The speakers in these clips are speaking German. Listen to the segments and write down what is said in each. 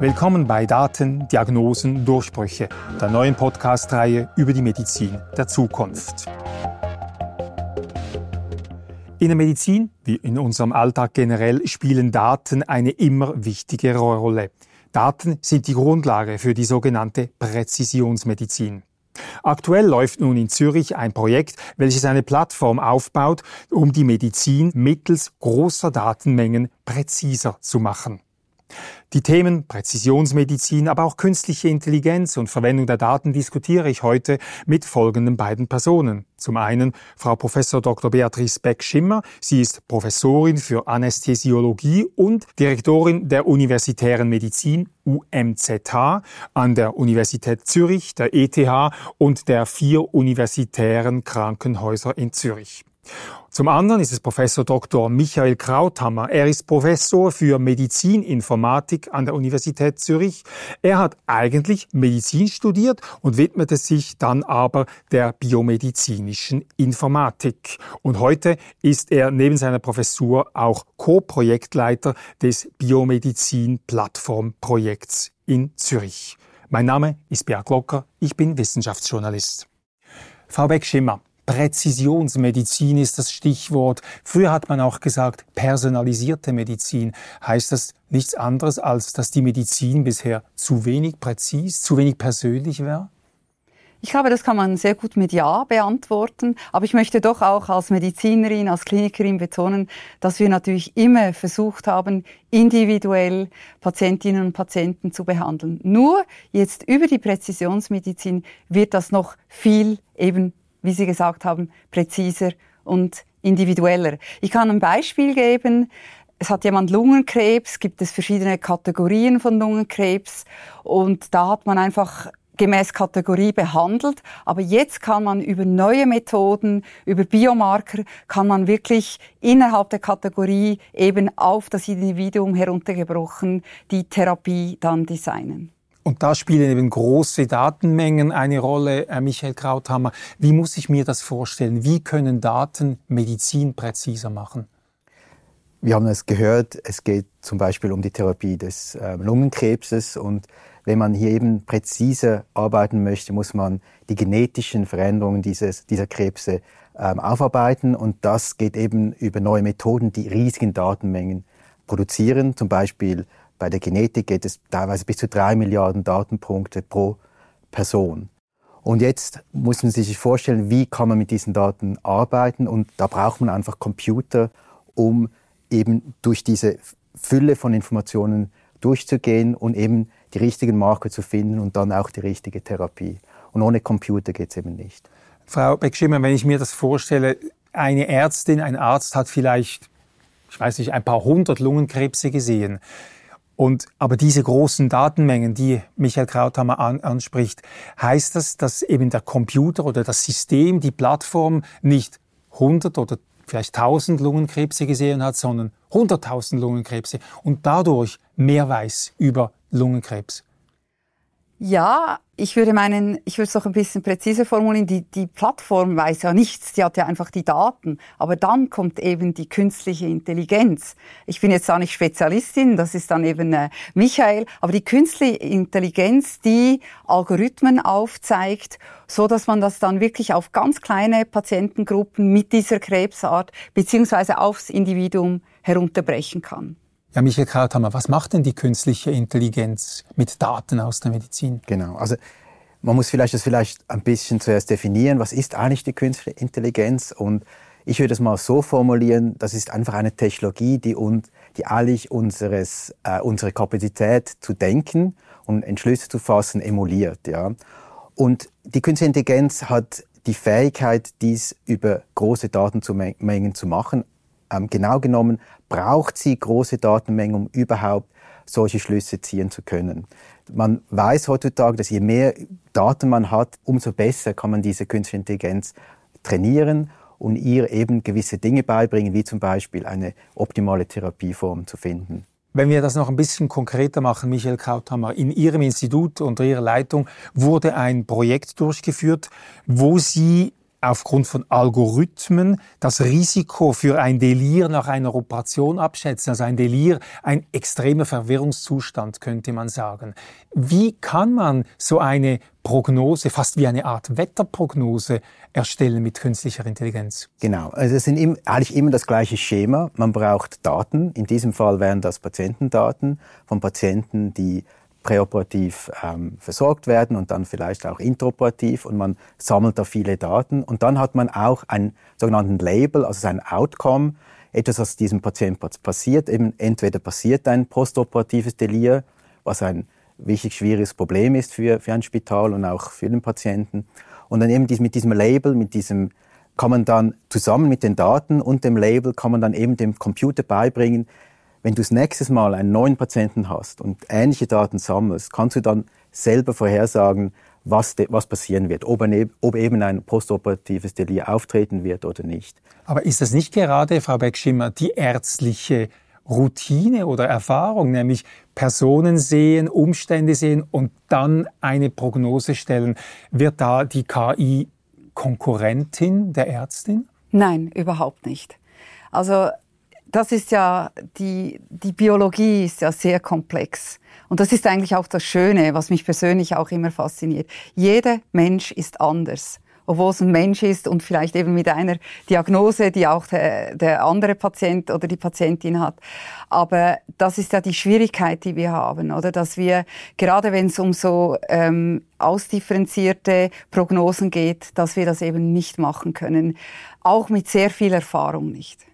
Willkommen bei Daten, Diagnosen, Durchbrüche, der neuen Podcast-Reihe über die Medizin der Zukunft. In der Medizin, wie in unserem Alltag generell, spielen Daten eine immer wichtigere Rolle. Daten sind die Grundlage für die sogenannte Präzisionsmedizin. Aktuell läuft nun in Zürich ein Projekt, welches eine Plattform aufbaut, um die Medizin mittels großer Datenmengen präziser zu machen. Die Themen Präzisionsmedizin, aber auch künstliche Intelligenz und Verwendung der Daten diskutiere ich heute mit folgenden beiden Personen. Zum einen Frau Professor Dr. Beatrice Beck-Schimmer. Sie ist Professorin für Anästhesiologie und Direktorin der Universitären Medizin UMZH an der Universität Zürich, der ETH und der vier universitären Krankenhäuser in Zürich. Zum anderen ist es Professor Dr. Michael Krauthammer. Er ist Professor für Medizininformatik an der Universität Zürich. Er hat eigentlich Medizin studiert und widmete sich dann aber der biomedizinischen Informatik. Und heute ist er neben seiner Professur auch Co-Projektleiter des Biomedizin-Plattformprojekts in Zürich. Mein Name ist Björn Glocker. Ich bin Wissenschaftsjournalist. Frau Beck-Schimmer, Präzisionsmedizin ist das Stichwort. Früher hat man auch gesagt, personalisierte Medizin. Heißt das nichts anderes, als dass die Medizin bisher zu wenig präzis, zu wenig persönlich wäre? Ich glaube, das kann man sehr gut mit Ja beantworten. Aber ich möchte doch auch als Medizinerin, als Klinikerin betonen, dass wir natürlich immer versucht haben, individuell Patientinnen und Patienten zu behandeln. Nur jetzt über die Präzisionsmedizin wird das noch viel eben wie Sie gesagt haben, präziser und individueller. Ich kann ein Beispiel geben. Es hat jemand Lungenkrebs, gibt es verschiedene Kategorien von Lungenkrebs und da hat man einfach gemäß Kategorie behandelt. Aber jetzt kann man über neue Methoden, über Biomarker, kann man wirklich innerhalb der Kategorie eben auf das Individuum heruntergebrochen die Therapie dann designen. Und da spielen eben große Datenmengen eine Rolle, Herr Michael Krauthammer. Wie muss ich mir das vorstellen? Wie können Daten Medizin präziser machen? Wir haben es gehört, es geht zum Beispiel um die Therapie des äh, Lungenkrebses und wenn man hier eben präziser arbeiten möchte, muss man die genetischen Veränderungen dieses, dieser Krebse ähm, aufarbeiten und das geht eben über neue Methoden, die riesigen Datenmengen produzieren, zum Beispiel bei der Genetik geht es teilweise bis zu drei Milliarden Datenpunkte pro Person. Und jetzt muss man sich vorstellen, wie kann man mit diesen Daten arbeiten. Und da braucht man einfach Computer, um eben durch diese Fülle von Informationen durchzugehen und eben die richtigen Marker zu finden und dann auch die richtige Therapie. Und ohne Computer geht es eben nicht. Frau Beckschimmer, wenn ich mir das vorstelle, eine Ärztin, ein Arzt hat vielleicht, ich weiß nicht, ein paar hundert Lungenkrebse gesehen. Und, aber diese großen Datenmengen, die Michael Krauthammer an, anspricht, heißt das, dass eben der Computer oder das System, die Plattform nicht 100 oder vielleicht 1000 Lungenkrebse gesehen hat, sondern 100.000 Lungenkrebse und dadurch mehr weiß über Lungenkrebs? Ja, ich würde meinen, ich würde es noch ein bisschen präziser formulieren, die, die Plattform weiß ja nichts, die hat ja einfach die Daten. Aber dann kommt eben die künstliche Intelligenz. Ich bin jetzt da nicht Spezialistin, das ist dann eben äh, Michael, aber die künstliche Intelligenz, die Algorithmen aufzeigt, so dass man das dann wirklich auf ganz kleine Patientengruppen mit dieser Krebsart beziehungsweise aufs Individuum herunterbrechen kann. Ja, Michael Krauthammer, was macht denn die künstliche Intelligenz mit Daten aus der Medizin? Genau, also man muss vielleicht das vielleicht ein bisschen zuerst definieren, was ist eigentlich die künstliche Intelligenz und ich würde es mal so formulieren, das ist einfach eine Technologie, die, uns, die eigentlich unseres, äh, unsere Kapazität zu denken und Entschlüsse zu fassen emuliert. Ja? Und die künstliche Intelligenz hat die Fähigkeit, dies über große Datenmengen zu machen. Ähm, genau genommen braucht sie große Datenmengen, um überhaupt solche Schlüsse ziehen zu können. Man weiß heutzutage, dass je mehr Daten man hat, umso besser kann man diese künstliche Intelligenz trainieren und ihr eben gewisse Dinge beibringen, wie zum Beispiel eine optimale Therapieform zu finden. Wenn wir das noch ein bisschen konkreter machen, Michael Krauthammer, in Ihrem Institut unter Ihrer Leitung wurde ein Projekt durchgeführt, wo Sie aufgrund von Algorithmen das Risiko für ein Delir nach einer Operation abschätzen. Also ein Delir, ein extremer Verwirrungszustand, könnte man sagen. Wie kann man so eine Prognose, fast wie eine Art Wetterprognose erstellen mit künstlicher Intelligenz? Genau, also es sind eigentlich immer das gleiche Schema. Man braucht Daten. In diesem Fall wären das Patientendaten von Patienten, die präoperativ ähm, versorgt werden und dann vielleicht auch intraoperativ und man sammelt da viele Daten und dann hat man auch einen sogenannten Label, also sein Outcome, etwas, was diesem Patienten passiert. Eben entweder passiert ein postoperatives Delir, was ein wichtig schwieriges Problem ist für, für ein Spital und auch für den Patienten. Und dann eben mit diesem Label, mit diesem kann man dann zusammen mit den Daten und dem Label kann man dann eben dem Computer beibringen, wenn du das nächste Mal einen neuen Patienten hast und ähnliche Daten sammelst, kannst du dann selber vorhersagen, was, was passieren wird, ob, ein, ob eben ein postoperatives Delir auftreten wird oder nicht. Aber ist das nicht gerade, Frau Beckschimmer, die ärztliche Routine oder Erfahrung, nämlich Personen sehen, Umstände sehen und dann eine Prognose stellen? Wird da die KI Konkurrentin der Ärztin? Nein, überhaupt nicht. Also das ist ja, die, die Biologie ist ja sehr komplex. Und das ist eigentlich auch das Schöne, was mich persönlich auch immer fasziniert. Jeder Mensch ist anders. Obwohl es ein Mensch ist und vielleicht eben mit einer Diagnose, die auch der, der andere Patient oder die Patientin hat. Aber das ist ja die Schwierigkeit, die wir haben, oder? Dass wir, gerade wenn es um so ähm, ausdifferenzierte Prognosen geht, dass wir das eben nicht machen können. Auch mit sehr viel Erfahrung nicht.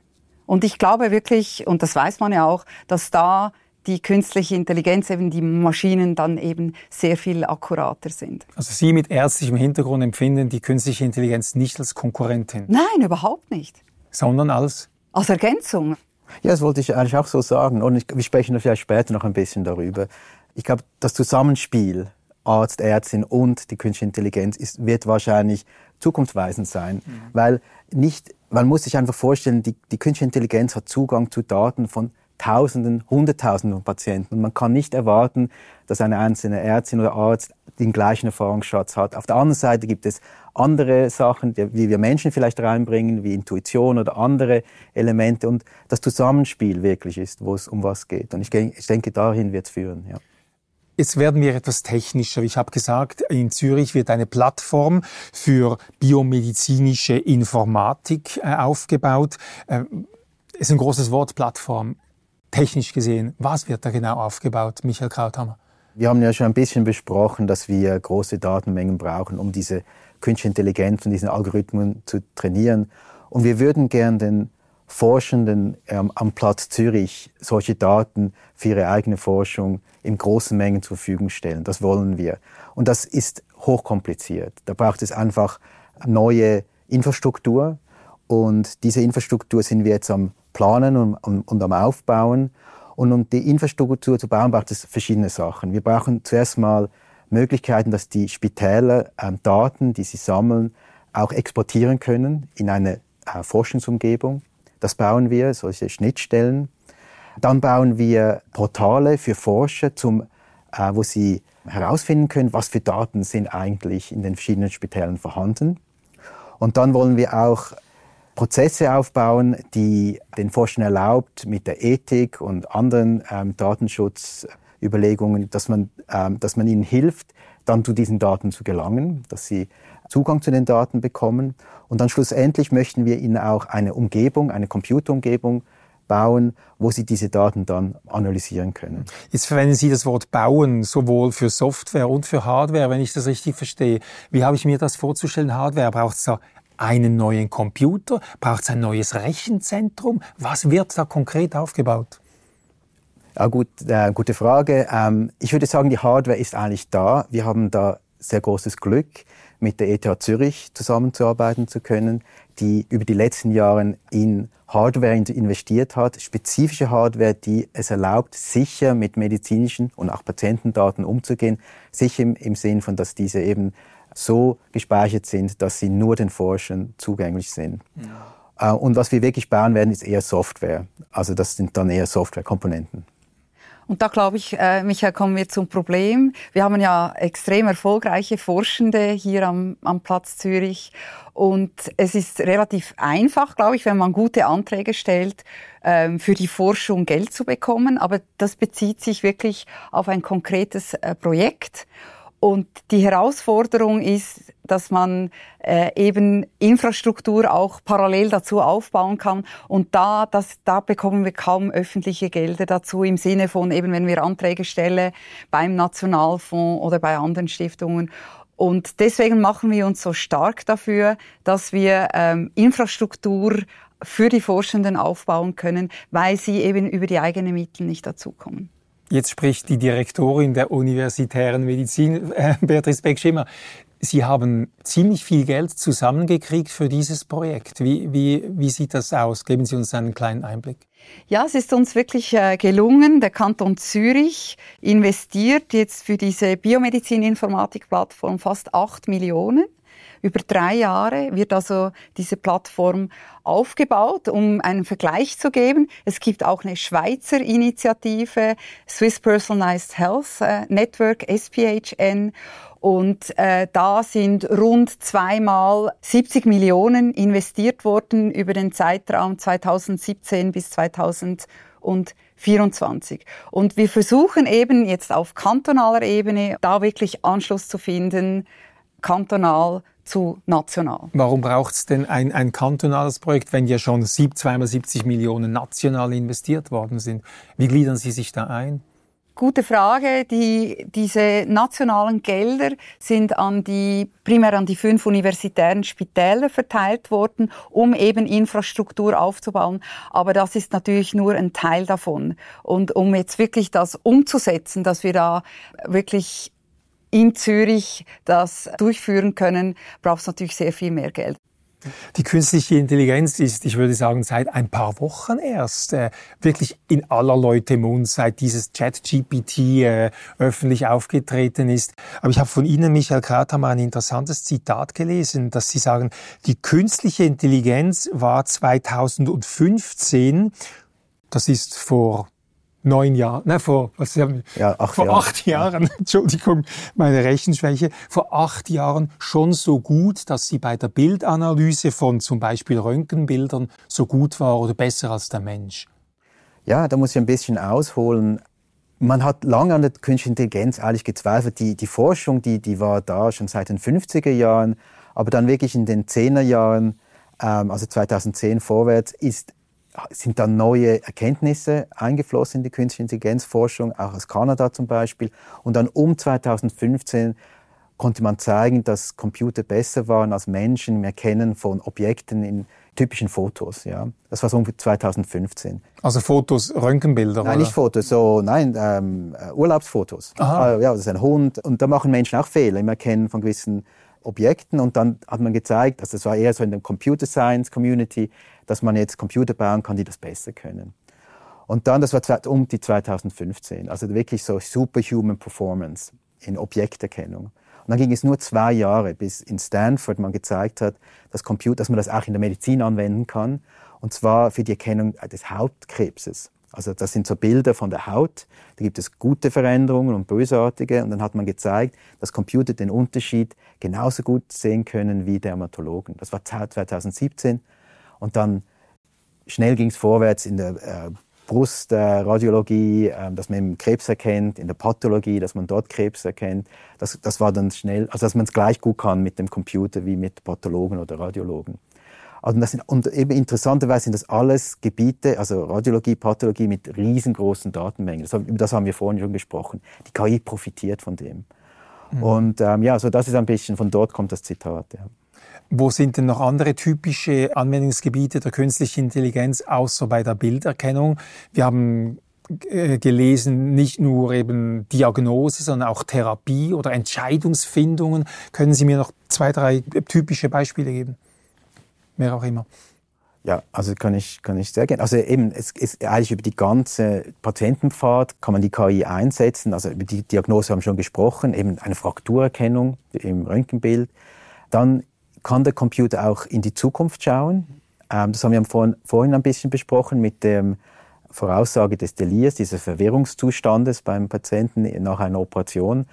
Und ich glaube wirklich, und das weiß man ja auch, dass da die künstliche Intelligenz, eben die Maschinen dann eben sehr viel akkurater sind. Also Sie mit ärztlichem Hintergrund empfinden die künstliche Intelligenz nicht als Konkurrentin? Nein, überhaupt nicht. Sondern als? Als Ergänzung. Ja, das wollte ich eigentlich auch so sagen. Und ich, wir sprechen vielleicht später noch ein bisschen darüber. Ich glaube, das Zusammenspiel Arzt, Ärztin und die künstliche Intelligenz ist, wird wahrscheinlich zukunftsweisend sein, mhm. weil nicht man muss sich einfach vorstellen, die, die künstliche Intelligenz hat Zugang zu Daten von Tausenden, Hunderttausenden Patienten. Und man kann nicht erwarten, dass eine einzelne Ärztin oder Arzt den gleichen Erfahrungsschatz hat. Auf der anderen Seite gibt es andere Sachen, die wir Menschen vielleicht reinbringen, wie Intuition oder andere Elemente. Und das Zusammenspiel wirklich ist, wo es um was geht. Und ich, ich denke, dahin wird es führen. Ja. Jetzt werden wir etwas technischer. Ich habe gesagt, in Zürich wird eine Plattform für biomedizinische Informatik äh, aufgebaut. Äh, ist ein großes Wort, Plattform. Technisch gesehen, was wird da genau aufgebaut, Michael Krauthammer? Wir haben ja schon ein bisschen besprochen, dass wir große Datenmengen brauchen, um diese künstliche Intelligenz und diesen Algorithmen zu trainieren. Und wir würden gern den Forschenden ähm, am Platz Zürich solche Daten für ihre eigene Forschung in großen Mengen zur Verfügung stellen. Das wollen wir. Und das ist hochkompliziert. Da braucht es einfach neue Infrastruktur. Und diese Infrastruktur sind wir jetzt am Planen und, und, und am Aufbauen. Und um die Infrastruktur zu bauen, braucht es verschiedene Sachen. Wir brauchen zuerst mal Möglichkeiten, dass die Spitäler ähm, Daten, die sie sammeln, auch exportieren können in eine äh, Forschungsumgebung. Das bauen wir, solche Schnittstellen. Dann bauen wir Portale für Forscher, zum, äh, wo sie herausfinden können, was für Daten sind eigentlich in den verschiedenen Spitälern vorhanden. Und dann wollen wir auch Prozesse aufbauen, die den Forschern erlaubt, mit der Ethik und anderen ähm, Datenschutzüberlegungen, dass man, ähm, dass man ihnen hilft, dann zu diesen Daten zu gelangen, dass sie Zugang zu den Daten bekommen. Und dann schlussendlich möchten wir ihnen auch eine Umgebung, eine Computerumgebung bauen, wo sie diese Daten dann analysieren können. Jetzt verwenden Sie das Wort bauen, sowohl für Software und für Hardware, wenn ich das richtig verstehe. Wie habe ich mir das vorzustellen? Hardware braucht es da einen neuen Computer? Braucht es ein neues Rechenzentrum? Was wird da konkret aufgebaut? Ja, gut, äh, gute Frage. Ähm, ich würde sagen, die Hardware ist eigentlich da. Wir haben da sehr großes Glück mit der ETH Zürich zusammenzuarbeiten zu können, die über die letzten Jahre in Hardware investiert hat, spezifische Hardware, die es erlaubt, sicher mit medizinischen und auch Patientendaten umzugehen, sicher im, im Sinn von, dass diese eben so gespeichert sind, dass sie nur den Forschern zugänglich sind. Ja. Äh, und was wir wirklich bauen werden, ist eher Software. Also das sind dann eher Softwarekomponenten. Und da glaube ich, äh, Michael, kommen wir zum Problem. Wir haben ja extrem erfolgreiche Forschende hier am, am Platz Zürich. Und es ist relativ einfach, glaube ich, wenn man gute Anträge stellt, ähm, für die Forschung Geld zu bekommen. Aber das bezieht sich wirklich auf ein konkretes äh, Projekt. Und die Herausforderung ist, dass man äh, eben Infrastruktur auch parallel dazu aufbauen kann. Und da, das, da bekommen wir kaum öffentliche Gelder dazu im Sinne von eben, wenn wir Anträge stellen beim Nationalfonds oder bei anderen Stiftungen. Und deswegen machen wir uns so stark dafür, dass wir ähm, Infrastruktur für die Forschenden aufbauen können, weil sie eben über die eigenen Mittel nicht dazukommen. Jetzt spricht die Direktorin der universitären Medizin, äh, Beatrice Beck-Schimmer. Sie haben ziemlich viel Geld zusammengekriegt für dieses Projekt. Wie, wie, wie sieht das aus? Geben Sie uns einen kleinen Einblick. Ja, es ist uns wirklich äh, gelungen. Der Kanton Zürich investiert jetzt für diese Biomedizin-Informatik-Plattform fast acht Millionen. Über drei Jahre wird also diese Plattform aufgebaut, um einen Vergleich zu geben. Es gibt auch eine Schweizer Initiative, Swiss Personalized Health äh, Network, SPHN. Und äh, da sind rund zweimal 70 Millionen investiert worden über den Zeitraum 2017 bis 2024. Und wir versuchen eben jetzt auf kantonaler Ebene da wirklich Anschluss zu finden, kantonal zu national. Warum braucht es denn ein, ein kantonales Projekt, wenn ja schon sieb, zweimal 70 Millionen national investiert worden sind? Wie gliedern Sie sich da ein? Gute Frage. Die, diese nationalen Gelder sind an die, primär an die fünf universitären Spitäler verteilt worden, um eben Infrastruktur aufzubauen. Aber das ist natürlich nur ein Teil davon. Und um jetzt wirklich das umzusetzen, dass wir da wirklich in Zürich das durchführen können, braucht es natürlich sehr viel mehr Geld. Die künstliche Intelligenz ist, ich würde sagen, seit ein paar Wochen erst äh, wirklich in aller Leute Mund, seit dieses Chat-GPT äh, öffentlich aufgetreten ist. Aber ich habe von Ihnen, Michael Krauthammer, ein interessantes Zitat gelesen, dass Sie sagen, die künstliche Intelligenz war 2015, das ist vor neun Jahren, ne, vor, was ja, acht vor Jahre. acht Jahren, Entschuldigung, meine Rechenschwäche, vor acht Jahren schon so gut, dass sie bei der Bildanalyse von zum Beispiel Röntgenbildern so gut war oder besser als der Mensch. Ja, da muss ich ein bisschen ausholen. Man hat lange an der künstlichen Intelligenz eigentlich gezweifelt. Die, die Forschung, die, die war da schon seit den 50er Jahren, aber dann wirklich in den 10er Jahren, ähm, also 2010 vorwärts, ist sind dann neue Erkenntnisse eingeflossen in die künstliche Intelligenzforschung, auch aus Kanada zum Beispiel. Und dann um 2015 konnte man zeigen, dass Computer besser waren als Menschen im Erkennen von Objekten in typischen Fotos. Ja, das war so um 2015. Also Fotos, Röntgenbilder? Nein, oder? nicht Fotos, so nein, ähm, Urlaubsfotos. Aha. Äh, ja, das ist ein Hund und da machen Menschen auch Fehler im Erkennen von gewissen Objekten und dann hat man gezeigt, also das war eher so in der Computer Science Community, dass man jetzt Computer bauen kann, die das besser können. Und dann, das war um die 2015, also wirklich so Superhuman Performance in Objekterkennung. Und dann ging es nur zwei Jahre, bis in Stanford man gezeigt hat, dass, Computer, dass man das auch in der Medizin anwenden kann, und zwar für die Erkennung des Hautkrebses. Also das sind so Bilder von der Haut. Da gibt es gute Veränderungen und bösartige. Und dann hat man gezeigt, dass Computer den Unterschied genauso gut sehen können wie Dermatologen. Das war 2017. Und dann schnell ging es vorwärts in der äh, Brustradiologie, äh, dass man Krebs erkennt, in der Pathologie, dass man dort Krebs erkennt. Das, das war dann schnell, also dass man es gleich gut kann mit dem Computer wie mit Pathologen oder Radiologen. Also das sind, und eben interessanterweise sind das alles Gebiete, also Radiologie, Pathologie mit riesengroßen Datenmengen. Das, über das haben wir vorhin schon gesprochen. Die KI profitiert von dem. Mhm. Und ähm, ja, so das ist ein bisschen, von dort kommt das Zitat. Ja. Wo sind denn noch andere typische Anwendungsgebiete der künstlichen Intelligenz außer bei der Bilderkennung? Wir haben äh, gelesen, nicht nur eben Diagnose, sondern auch Therapie oder Entscheidungsfindungen. Können Sie mir noch zwei, drei typische Beispiele geben? Wer auch immer. Ja, also kann ich, kann ich sehr gerne. Also eben, es ist eigentlich über die ganze Patientenpfad kann man die KI einsetzen. Also über die Diagnose haben wir schon gesprochen, eben eine Frakturerkennung im Röntgenbild. Dann kann der Computer auch in die Zukunft schauen. Ähm, das haben wir vorhin, vorhin ein bisschen besprochen mit dem Voraussage des Delirs, dieses Verwirrungszustandes beim Patienten nach einer Operation.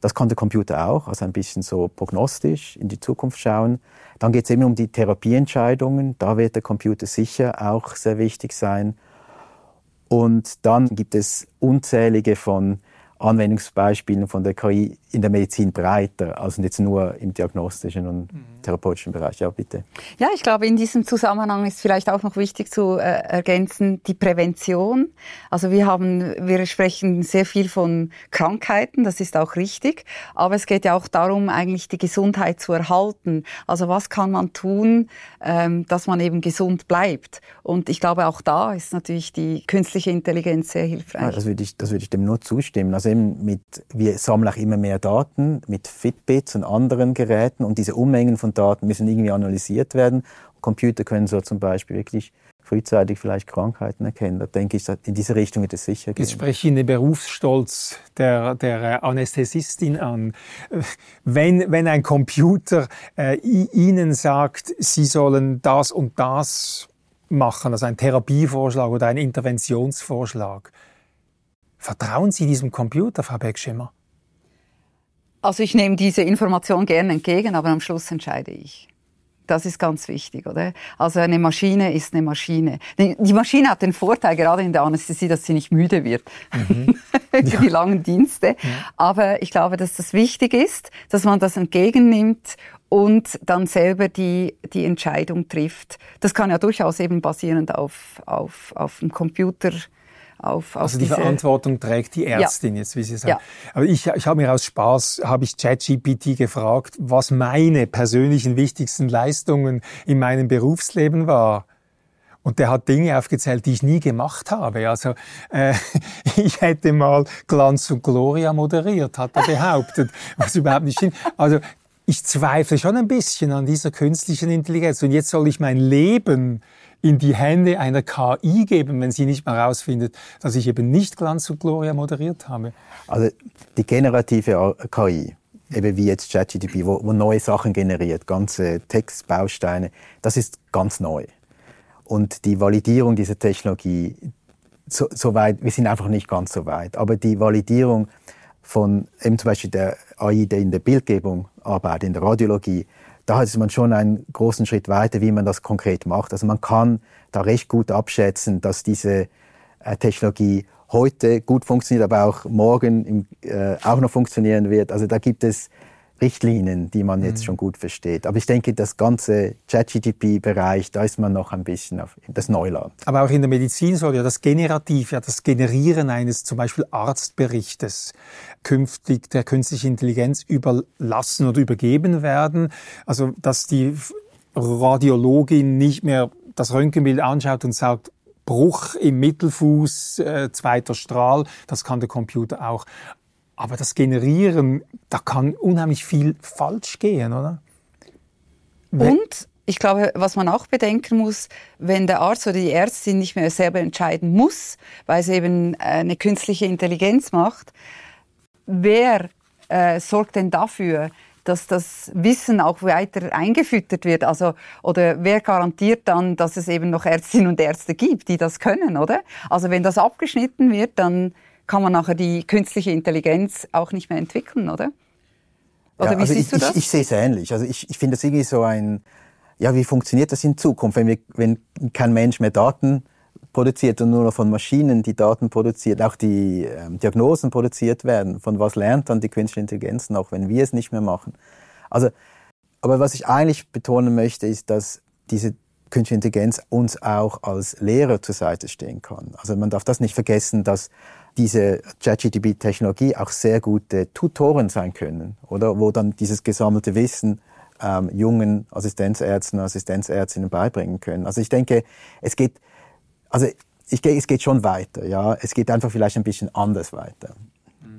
Das kann der Computer auch, also ein bisschen so prognostisch in die Zukunft schauen. Dann geht es eben um die Therapieentscheidungen. Da wird der Computer sicher auch sehr wichtig sein. Und dann gibt es unzählige von Anwendungsbeispielen von der KI in der Medizin breiter, als jetzt nur im diagnostischen und mhm. therapeutischen Bereich. Ja, bitte. Ja, ich glaube, in diesem Zusammenhang ist vielleicht auch noch wichtig zu äh, ergänzen, die Prävention. Also wir haben, wir sprechen sehr viel von Krankheiten, das ist auch richtig, aber es geht ja auch darum, eigentlich die Gesundheit zu erhalten. Also was kann man tun, ähm, dass man eben gesund bleibt? Und ich glaube, auch da ist natürlich die künstliche Intelligenz sehr hilfreich. Ja, das würde ich, das würde ich dem nur zustimmen. Also eben mit, wir sammeln auch immer mehr Daten mit Fitbits und anderen Geräten und diese Unmengen von Daten müssen irgendwie analysiert werden. Computer können so zum Beispiel wirklich frühzeitig vielleicht Krankheiten erkennen. Da denke ich, in diese Richtung wird es sicher gehen. Jetzt spreche ich den Berufsstolz der, der Anästhesistin an. Wenn, wenn ein Computer äh, Ihnen sagt, Sie sollen das und das machen, also ein Therapievorschlag oder ein Interventionsvorschlag, vertrauen Sie diesem Computer, Frau Beckschimmer? Also ich nehme diese Information gerne entgegen, aber am Schluss entscheide ich. Das ist ganz wichtig, oder? Also eine Maschine ist eine Maschine. Die Maschine hat den Vorteil, gerade in der Anästhesie, dass sie nicht müde wird. Mhm. Für ja. die langen Dienste. Ja. Aber ich glaube, dass das wichtig ist, dass man das entgegennimmt und dann selber die, die Entscheidung trifft. Das kann ja durchaus eben basierend auf, auf, auf dem Computer auf, auf Also die Verantwortung trägt die Ärztin ja. jetzt, wie Sie sagen. Ja. Aber ich, ich habe mir aus Spaß, habe ich ChatGPT gefragt, was meine persönlichen wichtigsten Leistungen in meinem Berufsleben war. Und der hat Dinge aufgezählt, die ich nie gemacht habe. Also äh, ich hätte mal Glanz und Gloria moderiert, hat er behauptet, was überhaupt nicht stimmt. Also ich zweifle schon ein bisschen an dieser künstlichen Intelligenz. Und jetzt soll ich mein Leben in die Hände einer KI geben, wenn sie nicht mal herausfindet, dass ich eben nicht Glanz und Gloria moderiert habe? Also die generative KI, eben wie jetzt ChatGPT, wo, wo neue Sachen generiert, ganze Textbausteine, das ist ganz neu. Und die Validierung dieser Technologie, so, so weit, wir sind einfach nicht ganz so weit, aber die Validierung von eben zum Beispiel der AI, der in der Bildgebung arbeitet, in der Radiologie, da ist man schon einen großen Schritt weiter, wie man das konkret macht. Also man kann da recht gut abschätzen, dass diese äh, Technologie heute gut funktioniert, aber auch morgen im, äh, auch noch funktionieren wird. Also da gibt es Richtlinien, die man jetzt mhm. schon gut versteht. Aber ich denke, das ganze ChatGTP-Bereich, da ist man noch ein bisschen auf das Neuland. Aber auch in der Medizin soll ja das Generativ, ja das Generieren eines zum Beispiel Arztberichtes künftig der künstlichen Intelligenz überlassen oder übergeben werden. Also, dass die Radiologin nicht mehr das Röntgenbild anschaut und sagt, Bruch im Mittelfuß, äh, zweiter Strahl, das kann der Computer auch. Aber das Generieren, da kann unheimlich viel falsch gehen, oder? Und ich glaube, was man auch bedenken muss, wenn der Arzt oder die Ärztin nicht mehr selber entscheiden muss, weil es eben eine künstliche Intelligenz macht, wer äh, sorgt denn dafür, dass das Wissen auch weiter eingefüttert wird? Also, oder wer garantiert dann, dass es eben noch Ärztinnen und Ärzte gibt, die das können, oder? Also, wenn das abgeschnitten wird, dann kann man nachher die künstliche Intelligenz auch nicht mehr entwickeln, oder? Oder ja, wie also siehst ich, du das? Ich, ich sehe es ähnlich. Also ich, ich finde das irgendwie so ein, ja, wie funktioniert das in Zukunft, wenn, wir, wenn kein Mensch mehr Daten produziert und nur noch von Maschinen die Daten produziert, auch die ähm, Diagnosen produziert werden. Von was lernt dann die künstliche Intelligenz noch, wenn wir es nicht mehr machen? Also, aber was ich eigentlich betonen möchte, ist, dass diese künstliche Intelligenz uns auch als Lehrer zur Seite stehen kann. Also man darf das nicht vergessen, dass diese ChatGPT-Technologie auch sehr gute Tutoren sein können, oder? Wo dann dieses gesammelte Wissen ähm, jungen Assistenzärzten, Assistenzärztinnen beibringen können. Also ich denke, es geht, also ich, es geht schon weiter, ja. Es geht einfach vielleicht ein bisschen anders weiter.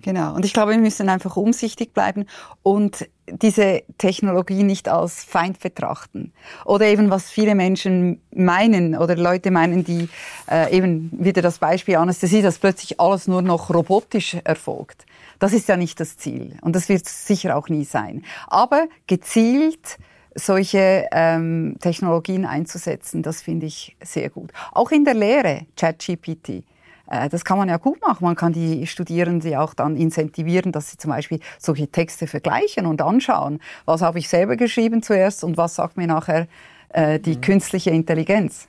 Genau. Und ich glaube, wir müssen einfach umsichtig bleiben und diese Technologie nicht als Feind betrachten. Oder eben, was viele Menschen meinen oder Leute meinen, die äh, eben wieder das Beispiel Anästhesie, dass plötzlich alles nur noch robotisch erfolgt. Das ist ja nicht das Ziel. Und das wird sicher auch nie sein. Aber gezielt solche ähm, Technologien einzusetzen, das finde ich sehr gut. Auch in der Lehre, ChatGPT. Äh, das kann man ja gut machen. Man kann die Studierenden auch dann incentivieren, dass sie zum Beispiel solche Texte vergleichen und anschauen. Was habe ich selber geschrieben zuerst und was sagt mir nachher äh, die mhm. künstliche Intelligenz?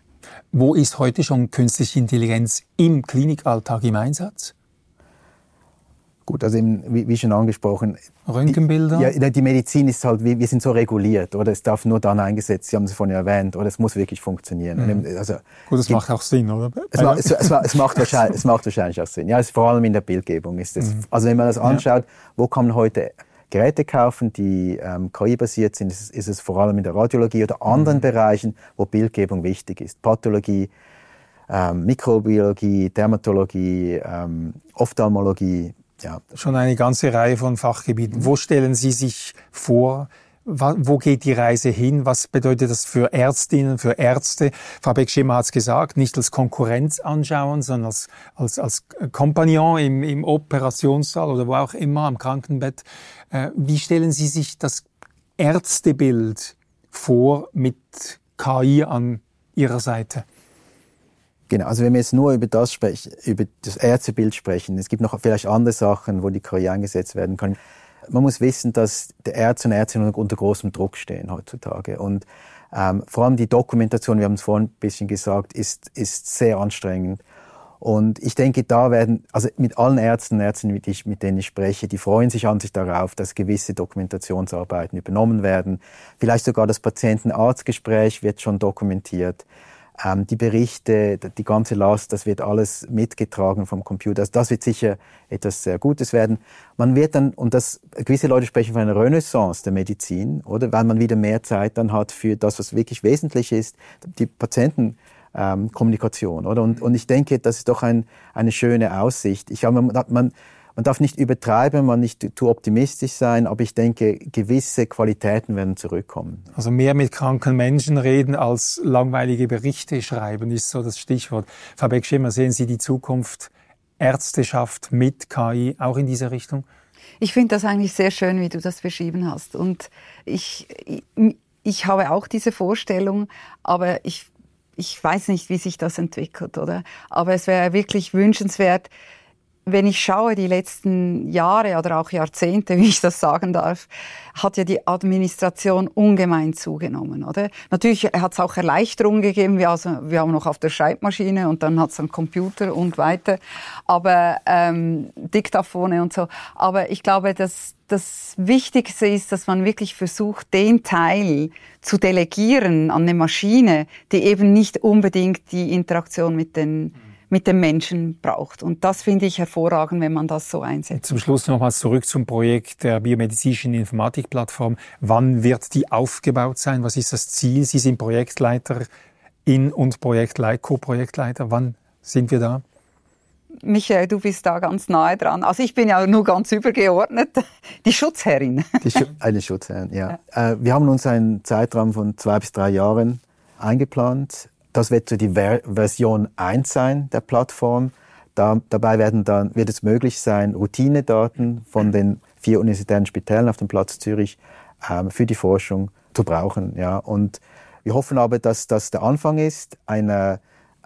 Wo ist heute schon künstliche Intelligenz im Klinikalltag im Einsatz? Gut, also eben, wie, wie, schon angesprochen. Röntgenbilder? Die, ja, die Medizin ist halt, wir, wir sind so reguliert, oder? Es darf nur dann eingesetzt, Sie haben es vorhin erwähnt, oder? Es muss wirklich funktionieren. Mhm. Also, Gut, es macht auch Sinn, oder? Es, ma, es, es, es, macht wahrscheinlich, es macht wahrscheinlich auch Sinn. Ja, es, vor allem in der Bildgebung ist es. Mhm. Also wenn man das anschaut, ja. wo kann man heute Geräte kaufen, die ähm, KI-basiert sind, ist, ist, es vor allem in der Radiologie oder anderen mhm. Bereichen, wo Bildgebung wichtig ist. Pathologie, ähm, Mikrobiologie, Dermatologie, ähm, Ophthalmologie, ja. Schon eine ganze Reihe von Fachgebieten. Wo stellen Sie sich vor, wo geht die Reise hin? Was bedeutet das für Ärztinnen, für Ärzte? Frau Beck-Schimmer hat es gesagt, nicht als Konkurrenz anschauen, sondern als, als, als Kompagnon im, im Operationssaal oder wo auch immer am Krankenbett. Äh, wie stellen Sie sich das Ärztebild vor mit KI an Ihrer Seite? Genau, also wenn wir jetzt nur über das sprechen, über das Ärztebild sprechen, es gibt noch vielleicht andere Sachen, wo die KI eingesetzt werden kann. Man muss wissen, dass die Ärzte und Ärztinnen unter großem Druck stehen heutzutage. Und ähm, vor allem die Dokumentation, wir haben es vorhin ein bisschen gesagt, ist, ist sehr anstrengend. Und ich denke, da werden, also mit allen Ärzten und Ärzten, mit, ich, mit denen ich spreche, die freuen sich an sich darauf, dass gewisse Dokumentationsarbeiten übernommen werden. Vielleicht sogar das Patienten-Arzt-Gespräch wird schon dokumentiert ähm, die Berichte, die ganze Last, das wird alles mitgetragen vom Computer. Also das wird sicher etwas sehr Gutes werden. Man wird dann, und das, gewisse Leute sprechen von einer Renaissance der Medizin, oder? Weil man wieder mehr Zeit dann hat für das, was wirklich wesentlich ist, die Patientenkommunikation, ähm, oder? Und, und ich denke, das ist doch ein, eine schöne Aussicht. Ich habe, man, man man darf nicht übertreiben, man nicht zu optimistisch sein, aber ich denke, gewisse Qualitäten werden zurückkommen. Also mehr mit kranken Menschen reden als langweilige Berichte schreiben, ist so das Stichwort. Frau Beck-Schimmer, sehen Sie die Zukunft Ärzteschaft mit KI auch in dieser Richtung? Ich finde das eigentlich sehr schön, wie du das beschrieben hast. Und ich, ich, ich habe auch diese Vorstellung, aber ich, ich weiß nicht, wie sich das entwickelt, oder? Aber es wäre wirklich wünschenswert, wenn ich schaue, die letzten Jahre oder auch Jahrzehnte, wie ich das sagen darf, hat ja die Administration ungemein zugenommen, oder? Natürlich hat es auch Erleichterungen gegeben, wir, also, wir haben noch auf der Schreibmaschine und dann hat es einen Computer und weiter, aber ähm, Diktaphone und so. Aber ich glaube, dass das Wichtigste ist, dass man wirklich versucht, den Teil zu delegieren an eine Maschine, die eben nicht unbedingt die Interaktion mit den mit dem Menschen braucht. Und das finde ich hervorragend, wenn man das so einsetzt. Zum Schluss nochmals zurück zum Projekt der biomedizinischen Informatikplattform. Wann wird die aufgebaut sein? Was ist das Ziel? Sie sind Projektleiter in und Projektleiter, Co-Projektleiter. Wann sind wir da? Michael, du bist da ganz nahe dran. Also ich bin ja nur ganz übergeordnet. Die Schutzherrin. Die Schu eine Schutzherrin, ja. ja. Äh, wir haben uns einen Zeitraum von zwei bis drei Jahren eingeplant. Das wird so die Ver Version 1 sein der Plattform. Da, dabei werden dann, wird es möglich sein, Routinedaten von den vier universitären Spitälen auf dem Platz Zürich ähm, für die Forschung zu brauchen. Ja. Und wir hoffen aber, dass das der Anfang ist einer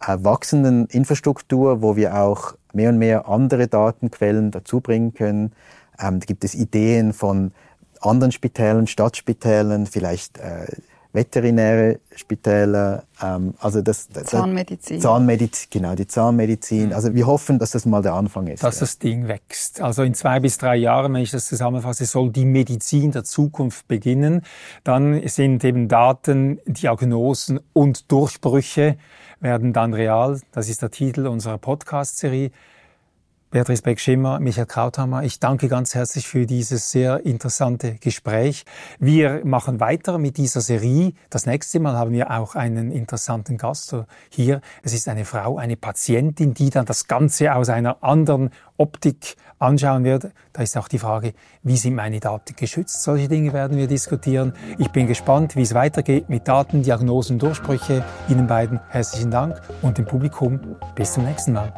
wachsenden Infrastruktur, wo wir auch mehr und mehr andere Datenquellen dazu bringen können. Ähm, da gibt es Ideen von anderen Spitälen, Stadtspitälen, vielleicht äh, veterinäre Spitäler, ähm, also das, das Zahnmedizin. Zahnmedizin, genau, die Zahnmedizin. Also wir hoffen, dass das mal der Anfang ist. Dass ja. das Ding wächst. Also in zwei bis drei Jahren, wenn ich das zusammenfasse, soll die Medizin der Zukunft beginnen. Dann sind eben Daten, Diagnosen und Durchbrüche werden dann real. Das ist der Titel unserer Podcast-Serie. Beatrice Beck-Schimmer, Michael Krauthammer, ich danke ganz herzlich für dieses sehr interessante Gespräch. Wir machen weiter mit dieser Serie. Das nächste Mal haben wir auch einen interessanten Gast hier. Es ist eine Frau, eine Patientin, die dann das Ganze aus einer anderen Optik anschauen wird. Da ist auch die Frage, wie sind meine Daten geschützt? Solche Dinge werden wir diskutieren. Ich bin gespannt, wie es weitergeht mit Daten, Diagnosen, Durchbrüche. Ihnen beiden herzlichen Dank und dem Publikum bis zum nächsten Mal.